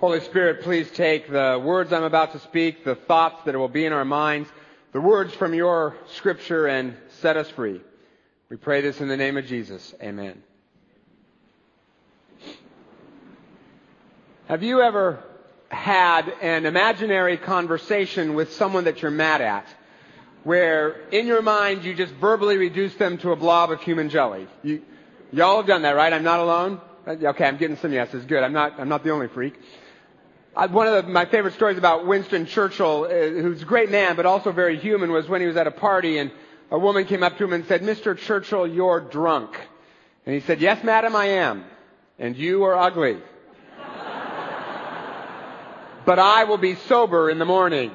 Holy Spirit, please take the words I'm about to speak, the thoughts that will be in our minds, the words from your scripture and set us free. We pray this in the name of Jesus. Amen. Have you ever had an imaginary conversation with someone that you're mad at? Where in your mind you just verbally reduce them to a blob of human jelly. You, y'all have done that, right? I'm not alone? Okay, I'm getting some yeses. Good. I'm not, I'm not the only freak. One of the, my favorite stories about Winston Churchill, uh, who's a great man, but also very human, was when he was at a party and a woman came up to him and said, Mr. Churchill, you're drunk. And he said, yes, madam, I am. And you are ugly. but I will be sober in the morning.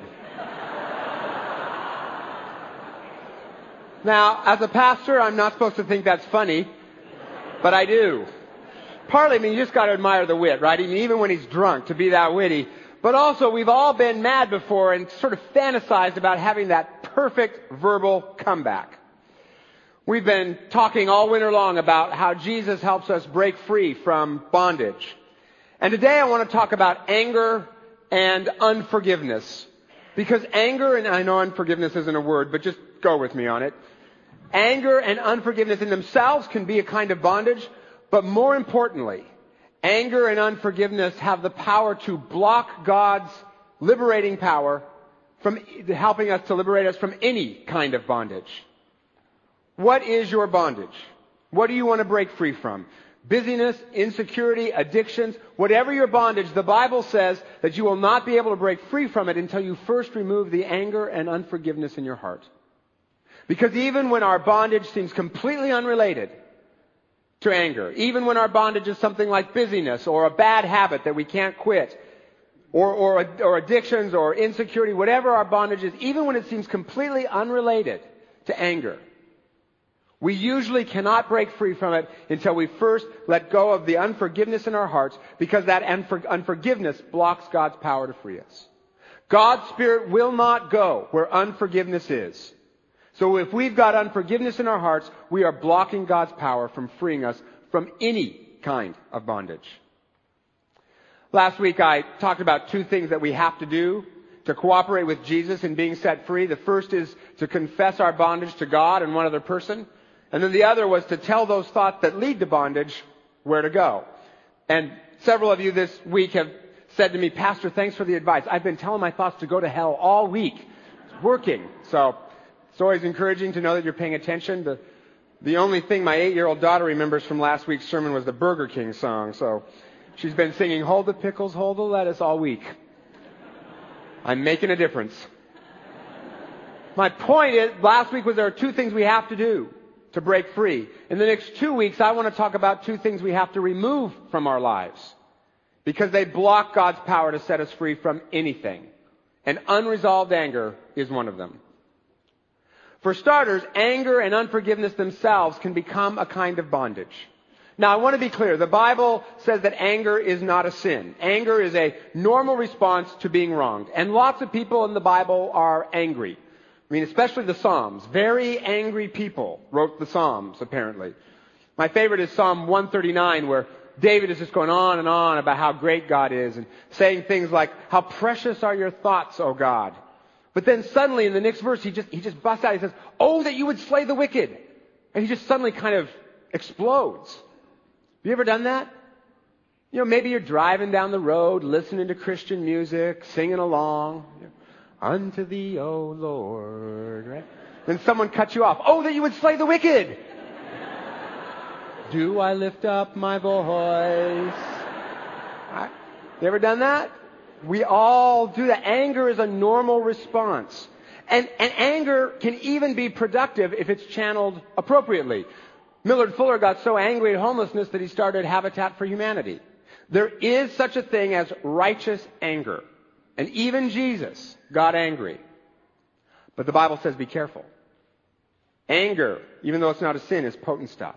Now, as a pastor, I'm not supposed to think that's funny, but I do. Partly, I mean, you just gotta admire the wit, right? I mean, even when he's drunk, to be that witty. But also, we've all been mad before and sort of fantasized about having that perfect verbal comeback. We've been talking all winter long about how Jesus helps us break free from bondage. And today I want to talk about anger and unforgiveness. Because anger, and I know unforgiveness isn't a word, but just go with me on it. Anger and unforgiveness in themselves can be a kind of bondage, but more importantly, anger and unforgiveness have the power to block God's liberating power from helping us to liberate us from any kind of bondage. What is your bondage? What do you want to break free from? Busyness, insecurity, addictions, whatever your bondage, the Bible says that you will not be able to break free from it until you first remove the anger and unforgiveness in your heart. Because even when our bondage seems completely unrelated to anger, even when our bondage is something like busyness or a bad habit that we can't quit, or, or, or addictions or insecurity, whatever our bondage is, even when it seems completely unrelated to anger, we usually cannot break free from it until we first let go of the unforgiveness in our hearts because that unforgiveness blocks God's power to free us. God's Spirit will not go where unforgiveness is. So if we've got unforgiveness in our hearts, we are blocking God's power from freeing us from any kind of bondage. Last week I talked about two things that we have to do to cooperate with Jesus in being set free. The first is to confess our bondage to God and one other person. And then the other was to tell those thoughts that lead to bondage where to go. And several of you this week have said to me, Pastor, thanks for the advice. I've been telling my thoughts to go to hell all week. It's working. So it's always encouraging to know that you're paying attention. The, the only thing my eight-year-old daughter remembers from last week's sermon was the Burger King song. So she's been singing Hold the Pickles, Hold the Lettuce all week. I'm making a difference. My point is, last week was there are two things we have to do to break free. In the next two weeks, I want to talk about two things we have to remove from our lives. Because they block God's power to set us free from anything. And unresolved anger is one of them. For starters, anger and unforgiveness themselves can become a kind of bondage. Now I want to be clear. The Bible says that anger is not a sin. Anger is a normal response to being wronged. And lots of people in the Bible are angry. I mean, especially the Psalms. Very angry people wrote the Psalms, apparently. My favorite is Psalm 139 where David is just going on and on about how great God is and saying things like, how precious are your thoughts, O God. But then suddenly in the next verse, he just, he just busts out. He says, Oh, that you would slay the wicked. And he just suddenly kind of explodes. Have you ever done that? You know, maybe you're driving down the road, listening to Christian music, singing along. Unto thee, O Lord, right? Then someone cuts you off. Oh, that you would slay the wicked. Do I lift up my voice? Right? You ever done that? We all do that. Anger is a normal response. And, and anger can even be productive if it's channeled appropriately. Millard Fuller got so angry at homelessness that he started Habitat for Humanity. There is such a thing as righteous anger. And even Jesus got angry. But the Bible says be careful. Anger, even though it's not a sin, is potent stuff.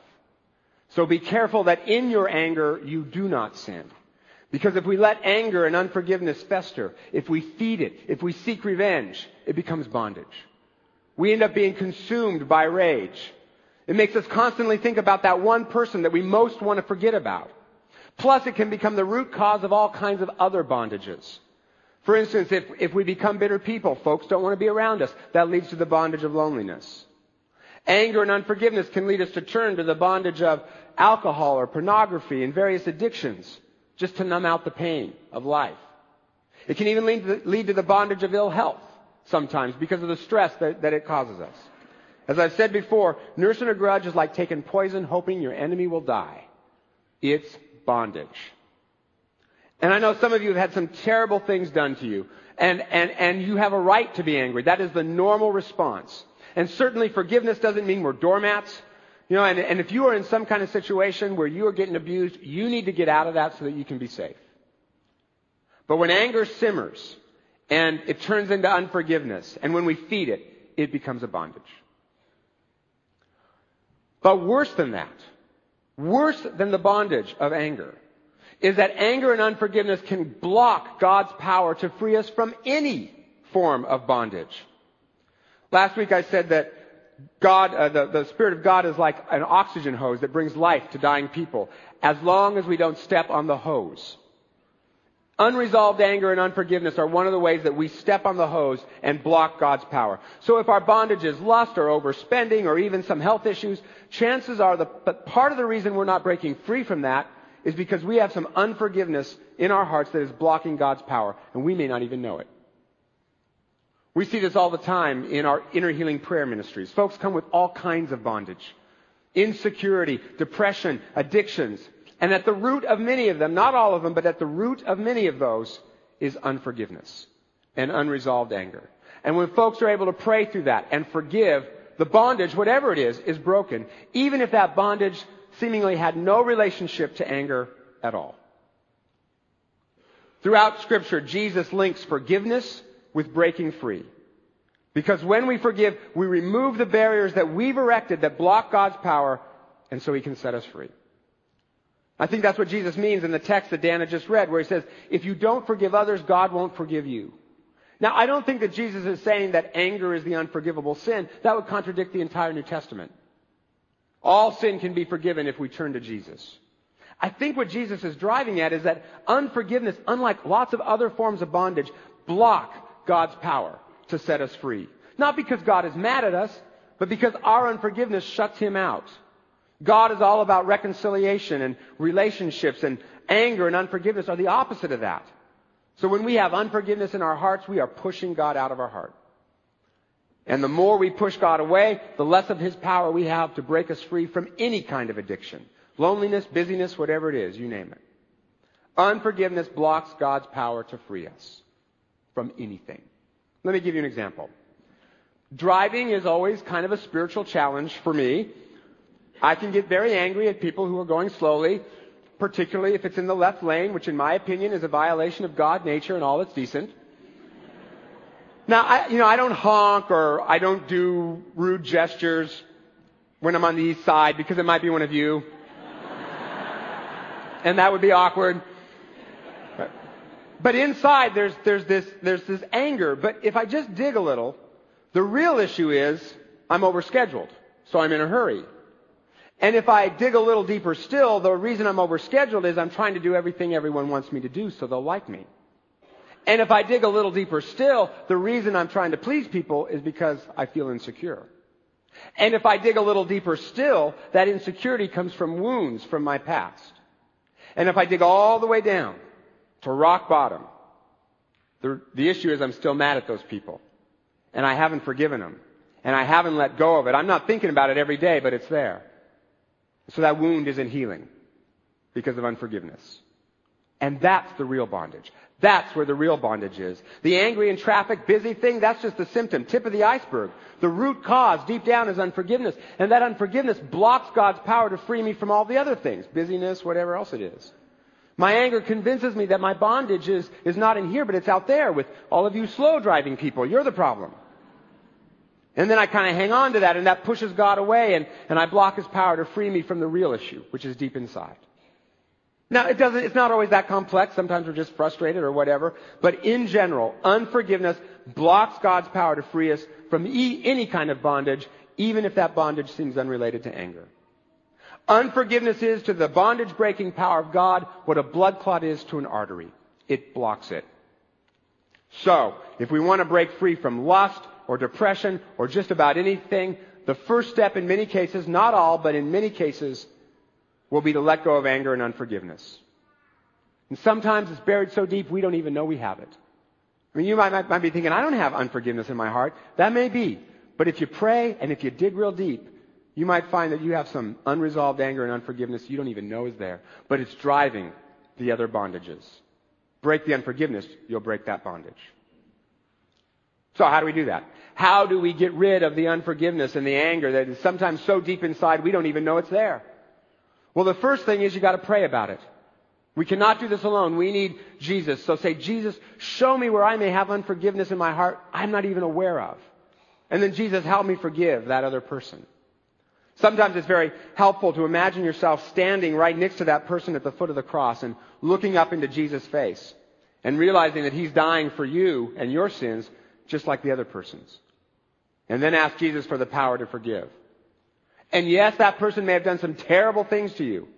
So be careful that in your anger you do not sin. Because if we let anger and unforgiveness fester, if we feed it, if we seek revenge, it becomes bondage. We end up being consumed by rage. It makes us constantly think about that one person that we most want to forget about. Plus, it can become the root cause of all kinds of other bondages. For instance, if, if we become bitter people, folks don't want to be around us. That leads to the bondage of loneliness. Anger and unforgiveness can lead us to turn to the bondage of alcohol or pornography and various addictions just to numb out the pain of life. It can even lead to the, lead to the bondage of ill health sometimes because of the stress that, that it causes us. As I've said before, nursing a grudge is like taking poison hoping your enemy will die. It's bondage. And I know some of you have had some terrible things done to you, and, and, and you have a right to be angry. That is the normal response. And certainly forgiveness doesn't mean we're doormats. You know, and, and if you are in some kind of situation where you are getting abused, you need to get out of that so that you can be safe. But when anger simmers and it turns into unforgiveness, and when we feed it, it becomes a bondage. But worse than that, worse than the bondage of anger, is that anger and unforgiveness can block God's power to free us from any form of bondage. Last week I said that God, uh, the, the Spirit of God is like an oxygen hose that brings life to dying people, as long as we don't step on the hose. Unresolved anger and unforgiveness are one of the ways that we step on the hose and block God's power. So if our bondage is lust or overspending or even some health issues, chances are the, but part of the reason we're not breaking free from that is because we have some unforgiveness in our hearts that is blocking God's power and we may not even know it. We see this all the time in our inner healing prayer ministries. Folks come with all kinds of bondage. Insecurity, depression, addictions, and at the root of many of them, not all of them, but at the root of many of those is unforgiveness and unresolved anger. And when folks are able to pray through that and forgive, the bondage, whatever it is, is broken, even if that bondage seemingly had no relationship to anger at all. Throughout scripture, Jesus links forgiveness with breaking free. Because when we forgive, we remove the barriers that we've erected that block God's power, and so he can set us free. I think that's what Jesus means in the text that Dana just read, where he says, if you don't forgive others, God won't forgive you. Now, I don't think that Jesus is saying that anger is the unforgivable sin. That would contradict the entire New Testament. All sin can be forgiven if we turn to Jesus. I think what Jesus is driving at is that unforgiveness, unlike lots of other forms of bondage, block God's power to set us free. Not because God is mad at us, but because our unforgiveness shuts him out. God is all about reconciliation and relationships and anger and unforgiveness are the opposite of that. So when we have unforgiveness in our hearts, we are pushing God out of our heart. And the more we push God away, the less of His power we have to break us free from any kind of addiction. Loneliness, busyness, whatever it is, you name it. Unforgiveness blocks God's power to free us from anything. Let me give you an example. Driving is always kind of a spiritual challenge for me I can get very angry at people who are going slowly, particularly if it's in the left lane, which in my opinion is a violation of God, nature, and all that's decent. Now, I, you know, I don't honk or I don't do rude gestures when I'm on the east side because it might be one of you. and that would be awkward. But inside there's, there's this, there's this anger. But if I just dig a little, the real issue is I'm overscheduled. So I'm in a hurry. And if I dig a little deeper still, the reason I'm overscheduled is I'm trying to do everything everyone wants me to do so they'll like me. And if I dig a little deeper still, the reason I'm trying to please people is because I feel insecure. And if I dig a little deeper still, that insecurity comes from wounds from my past. And if I dig all the way down to rock bottom, the, the issue is I'm still mad at those people. And I haven't forgiven them. And I haven't let go of it. I'm not thinking about it every day, but it's there. So that wound isn't healing because of unforgiveness. And that's the real bondage. That's where the real bondage is. The angry and traffic, busy thing, that's just the symptom, tip of the iceberg. The root cause deep down is unforgiveness. And that unforgiveness blocks God's power to free me from all the other things, busyness, whatever else it is. My anger convinces me that my bondage is, is not in here, but it's out there with all of you slow driving people. You're the problem. And then I kind of hang on to that and that pushes God away and, and I block His power to free me from the real issue, which is deep inside. Now, it doesn't, it's not always that complex. Sometimes we're just frustrated or whatever. But in general, unforgiveness blocks God's power to free us from e- any kind of bondage, even if that bondage seems unrelated to anger. Unforgiveness is to the bondage breaking power of God what a blood clot is to an artery. It blocks it. So, if we want to break free from lust or depression or just about anything, the first step in many cases, not all, but in many cases, will be to let go of anger and unforgiveness. And sometimes it's buried so deep we don't even know we have it. I mean, you might, might, might be thinking, I don't have unforgiveness in my heart. That may be. But if you pray and if you dig real deep, you might find that you have some unresolved anger and unforgiveness you don't even know is there. But it's driving the other bondages. Break the unforgiveness, you'll break that bondage. So how do we do that? How do we get rid of the unforgiveness and the anger that is sometimes so deep inside we don't even know it's there? Well, the first thing is you gotta pray about it. We cannot do this alone. We need Jesus. So say, Jesus, show me where I may have unforgiveness in my heart I'm not even aware of. And then Jesus, help me forgive that other person. Sometimes it's very helpful to imagine yourself standing right next to that person at the foot of the cross and looking up into Jesus' face and realizing that he's dying for you and your sins just like the other person's. And then ask Jesus for the power to forgive. And yes, that person may have done some terrible things to you.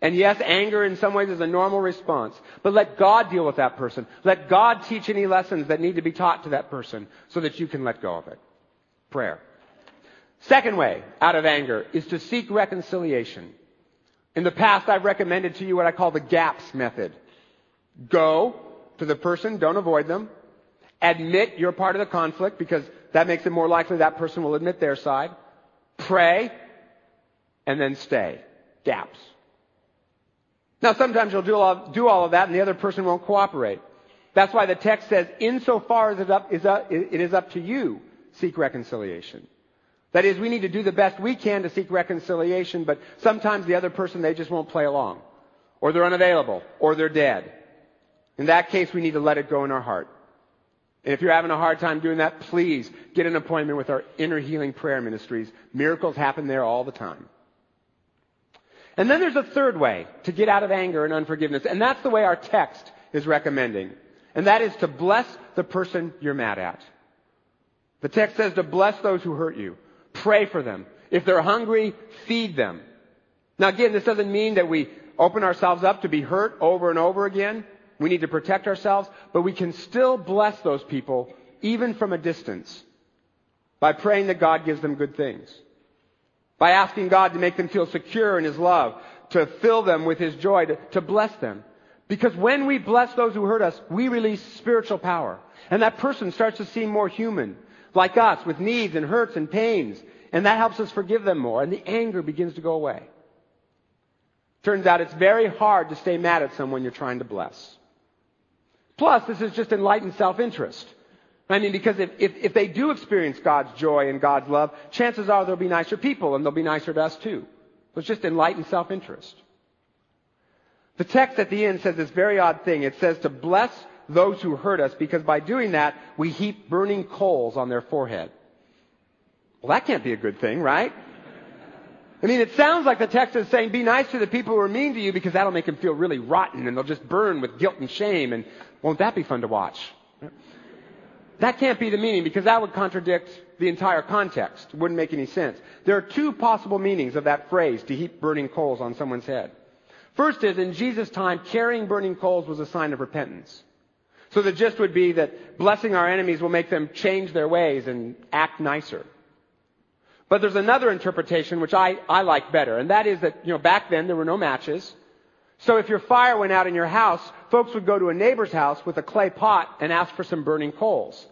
And yes, anger in some ways is a normal response. But let God deal with that person. Let God teach any lessons that need to be taught to that person so that you can let go of it. Prayer. Second way out of anger is to seek reconciliation. In the past, I've recommended to you what I call the GAPS method. Go to the person, don't avoid them. Admit you're part of the conflict because that makes it more likely that person will admit their side. Pray and then stay. GAPS. Now sometimes you'll do all, do all of that and the other person won't cooperate. That's why the text says, insofar as it, up, is up, it is up to you, seek reconciliation. That is, we need to do the best we can to seek reconciliation, but sometimes the other person, they just won't play along. Or they're unavailable. Or they're dead. In that case, we need to let it go in our heart. And if you're having a hard time doing that, please get an appointment with our inner healing prayer ministries. Miracles happen there all the time. And then there's a third way to get out of anger and unforgiveness, and that's the way our text is recommending. And that is to bless the person you're mad at. The text says to bless those who hurt you. Pray for them. If they're hungry, feed them. Now again, this doesn't mean that we open ourselves up to be hurt over and over again. We need to protect ourselves, but we can still bless those people even from a distance by praying that God gives them good things. By asking God to make them feel secure in His love, to fill them with His joy, to, to bless them. Because when we bless those who hurt us, we release spiritual power. And that person starts to seem more human like us with needs and hurts and pains. And that helps us forgive them more. And the anger begins to go away. Turns out it's very hard to stay mad at someone you're trying to bless. Plus, this is just enlightened self-interest. I mean, because if, if, if, they do experience God's joy and God's love, chances are they'll be nicer people and they'll be nicer to us too. So it's just enlightened self-interest. The text at the end says this very odd thing. It says to bless those who hurt us because by doing that, we heap burning coals on their forehead. Well, that can't be a good thing, right? I mean, it sounds like the text is saying be nice to the people who are mean to you because that'll make them feel really rotten and they'll just burn with guilt and shame and won't that be fun to watch? That can't be the meaning because that would contradict the entire context. It wouldn't make any sense. There are two possible meanings of that phrase, to heap burning coals on someone's head. First is, in Jesus' time, carrying burning coals was a sign of repentance. So the gist would be that blessing our enemies will make them change their ways and act nicer. But there's another interpretation which I, I like better, and that is that, you know, back then there were no matches. So if your fire went out in your house, folks would go to a neighbor's house with a clay pot and ask for some burning coals.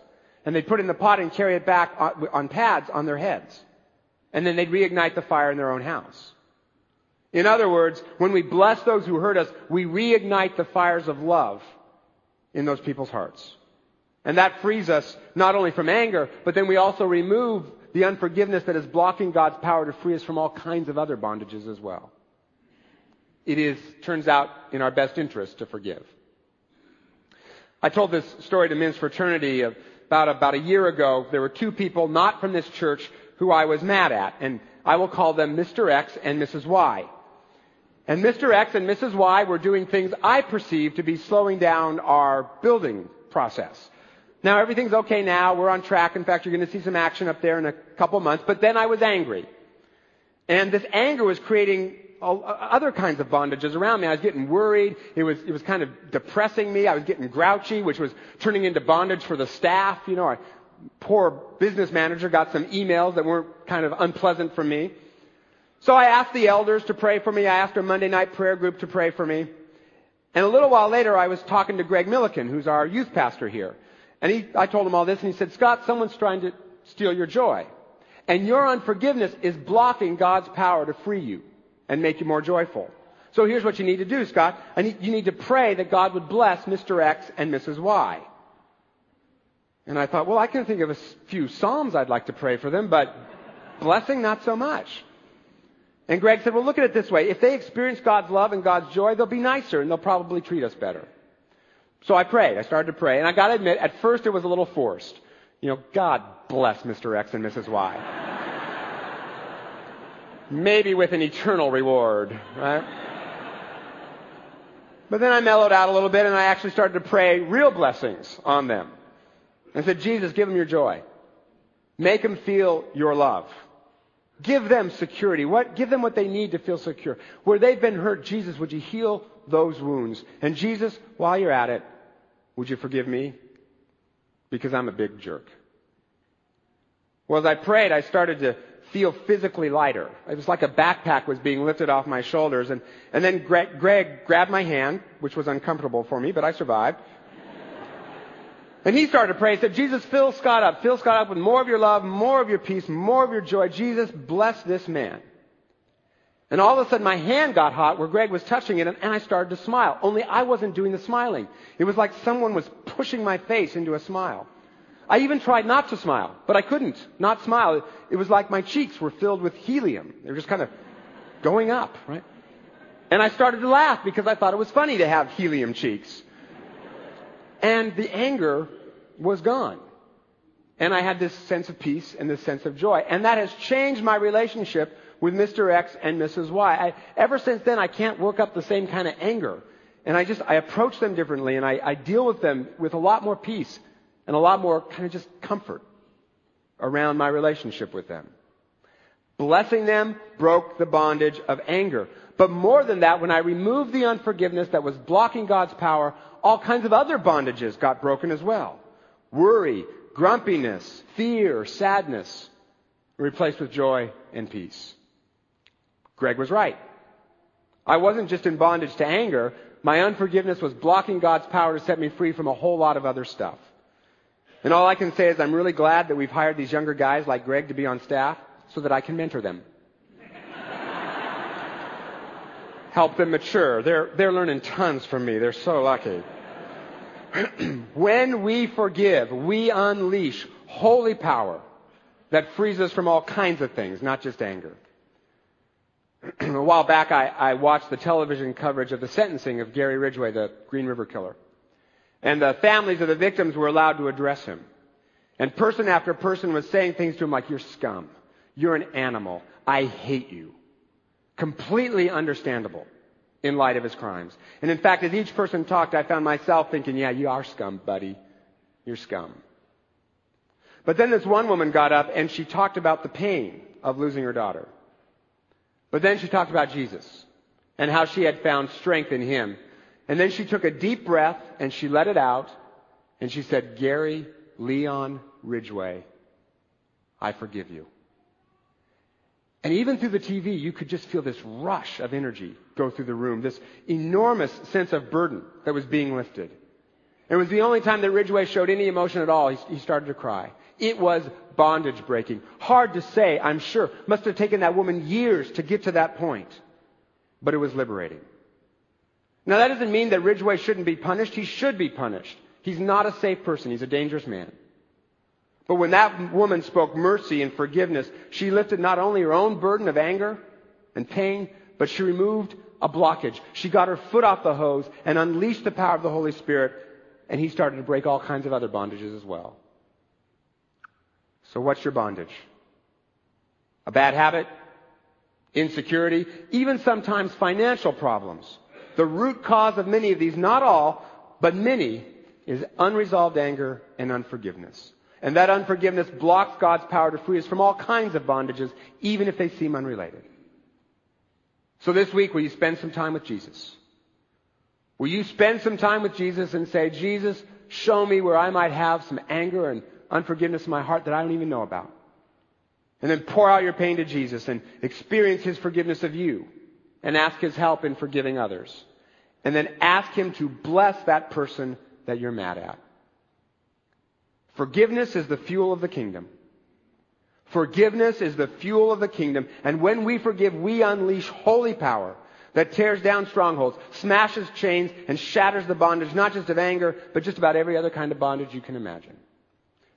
And they'd put in the pot and carry it back on, on pads on their heads. And then they'd reignite the fire in their own house. In other words, when we bless those who hurt us, we reignite the fires of love in those people's hearts. And that frees us not only from anger, but then we also remove the unforgiveness that is blocking God's power to free us from all kinds of other bondages as well. It is, turns out, in our best interest to forgive. I told this story to men's fraternity about, about a year ago. There were two people not from this church who I was mad at, and I will call them Mr. X and Mrs. Y. And Mr. X and Mrs. Y were doing things I perceived to be slowing down our building process. Now everything's okay now. We're on track. In fact, you're going to see some action up there in a couple months. But then I was angry. And this anger was creating other kinds of bondages around me. I was getting worried. It was, it was kind of depressing me. I was getting grouchy, which was turning into bondage for the staff. You know, our poor business manager got some emails that weren't kind of unpleasant for me. So I asked the elders to pray for me. I asked our Monday night prayer group to pray for me. And a little while later, I was talking to Greg Milliken, who's our youth pastor here. And he, I told him all this, and he said, Scott, someone's trying to steal your joy. And your unforgiveness is blocking God's power to free you and make you more joyful. So here's what you need to do, Scott. Need, you need to pray that God would bless Mr. X and Mrs. Y. And I thought, well, I can think of a few Psalms I'd like to pray for them, but blessing, not so much. And Greg said, well, look at it this way. If they experience God's love and God's joy, they'll be nicer and they'll probably treat us better. So I prayed. I started to pray. And I gotta admit, at first it was a little forced. You know, God bless Mr. X and Mrs. Y. Maybe with an eternal reward, right? But then I mellowed out a little bit and I actually started to pray real blessings on them. I said, Jesus, give them your joy. Make them feel your love. Give them security. What, give them what they need to feel secure. Where they've been hurt, Jesus, would you heal those wounds? And Jesus, while you're at it, would you forgive me? Because I'm a big jerk. Well, as I prayed, I started to feel physically lighter. It was like a backpack was being lifted off my shoulders. And, and then Greg, Greg grabbed my hand, which was uncomfortable for me, but I survived. And he started to pray. He said, Jesus, fill Scott up. Fill Scott up with more of your love, more of your peace, more of your joy. Jesus, bless this man. And all of a sudden my hand got hot where Greg was touching it and, I started to smile. Only I wasn't doing the smiling. It was like someone was pushing my face into a smile. I even tried not to smile, but I couldn't not smile. It was like my cheeks were filled with helium. They were just kind of going up, right? And I started to laugh because I thought it was funny to have helium cheeks. And the anger was gone. And I had this sense of peace and this sense of joy. And that has changed my relationship with Mr. X and Mrs. Y. I, ever since then, I can't work up the same kind of anger. And I just, I approach them differently and I, I deal with them with a lot more peace and a lot more kind of just comfort around my relationship with them. Blessing them broke the bondage of anger. But more than that, when I removed the unforgiveness that was blocking God's power, all kinds of other bondages got broken as well. Worry, grumpiness, fear, sadness, replaced with joy and peace. Greg was right. I wasn't just in bondage to anger. My unforgiveness was blocking God's power to set me free from a whole lot of other stuff. And all I can say is I'm really glad that we've hired these younger guys like Greg to be on staff so that I can mentor them. Help them mature. They're, they're learning tons from me. They're so lucky. when we forgive, we unleash holy power that frees us from all kinds of things, not just anger. A while back, I, I, watched the television coverage of the sentencing of Gary Ridgway, the Green River killer. And the families of the victims were allowed to address him. And person after person was saying things to him like, You're scum. You're an animal. I hate you. Completely understandable in light of his crimes. And in fact, as each person talked, I found myself thinking, yeah, you are scum, buddy. You're scum. But then this one woman got up and she talked about the pain of losing her daughter. But then she talked about Jesus and how she had found strength in him. And then she took a deep breath and she let it out and she said, Gary Leon Ridgway, I forgive you. And even through the TV, you could just feel this rush of energy go through the room, this enormous sense of burden that was being lifted. It was the only time that Ridgway showed any emotion at all. He, he started to cry. It was bondage breaking. Hard to say, I'm sure. Must have taken that woman years to get to that point. But it was liberating. Now that doesn't mean that Ridgway shouldn't be punished. He should be punished. He's not a safe person. He's a dangerous man. But when that woman spoke mercy and forgiveness, she lifted not only her own burden of anger and pain, but she removed a blockage. She got her foot off the hose and unleashed the power of the Holy Spirit, and he started to break all kinds of other bondages as well. So what's your bondage? A bad habit? Insecurity? Even sometimes financial problems. The root cause of many of these, not all, but many, is unresolved anger and unforgiveness. And that unforgiveness blocks God's power to free us from all kinds of bondages, even if they seem unrelated. So this week, will you spend some time with Jesus? Will you spend some time with Jesus and say, Jesus, show me where I might have some anger and unforgiveness in my heart that I don't even know about? And then pour out your pain to Jesus and experience His forgiveness of you and ask His help in forgiving others. And then ask Him to bless that person that you're mad at. Forgiveness is the fuel of the kingdom. Forgiveness is the fuel of the kingdom. And when we forgive, we unleash holy power that tears down strongholds, smashes chains, and shatters the bondage, not just of anger, but just about every other kind of bondage you can imagine.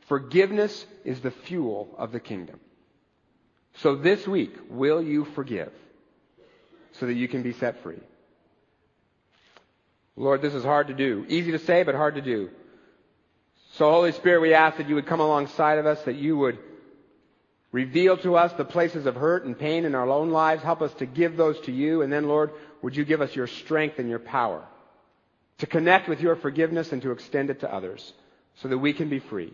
Forgiveness is the fuel of the kingdom. So this week, will you forgive so that you can be set free? Lord, this is hard to do. Easy to say, but hard to do. So Holy Spirit, we ask that you would come alongside of us, that you would reveal to us the places of hurt and pain in our own lives. Help us to give those to you. And then, Lord, would you give us your strength and your power to connect with your forgiveness and to extend it to others so that we can be free.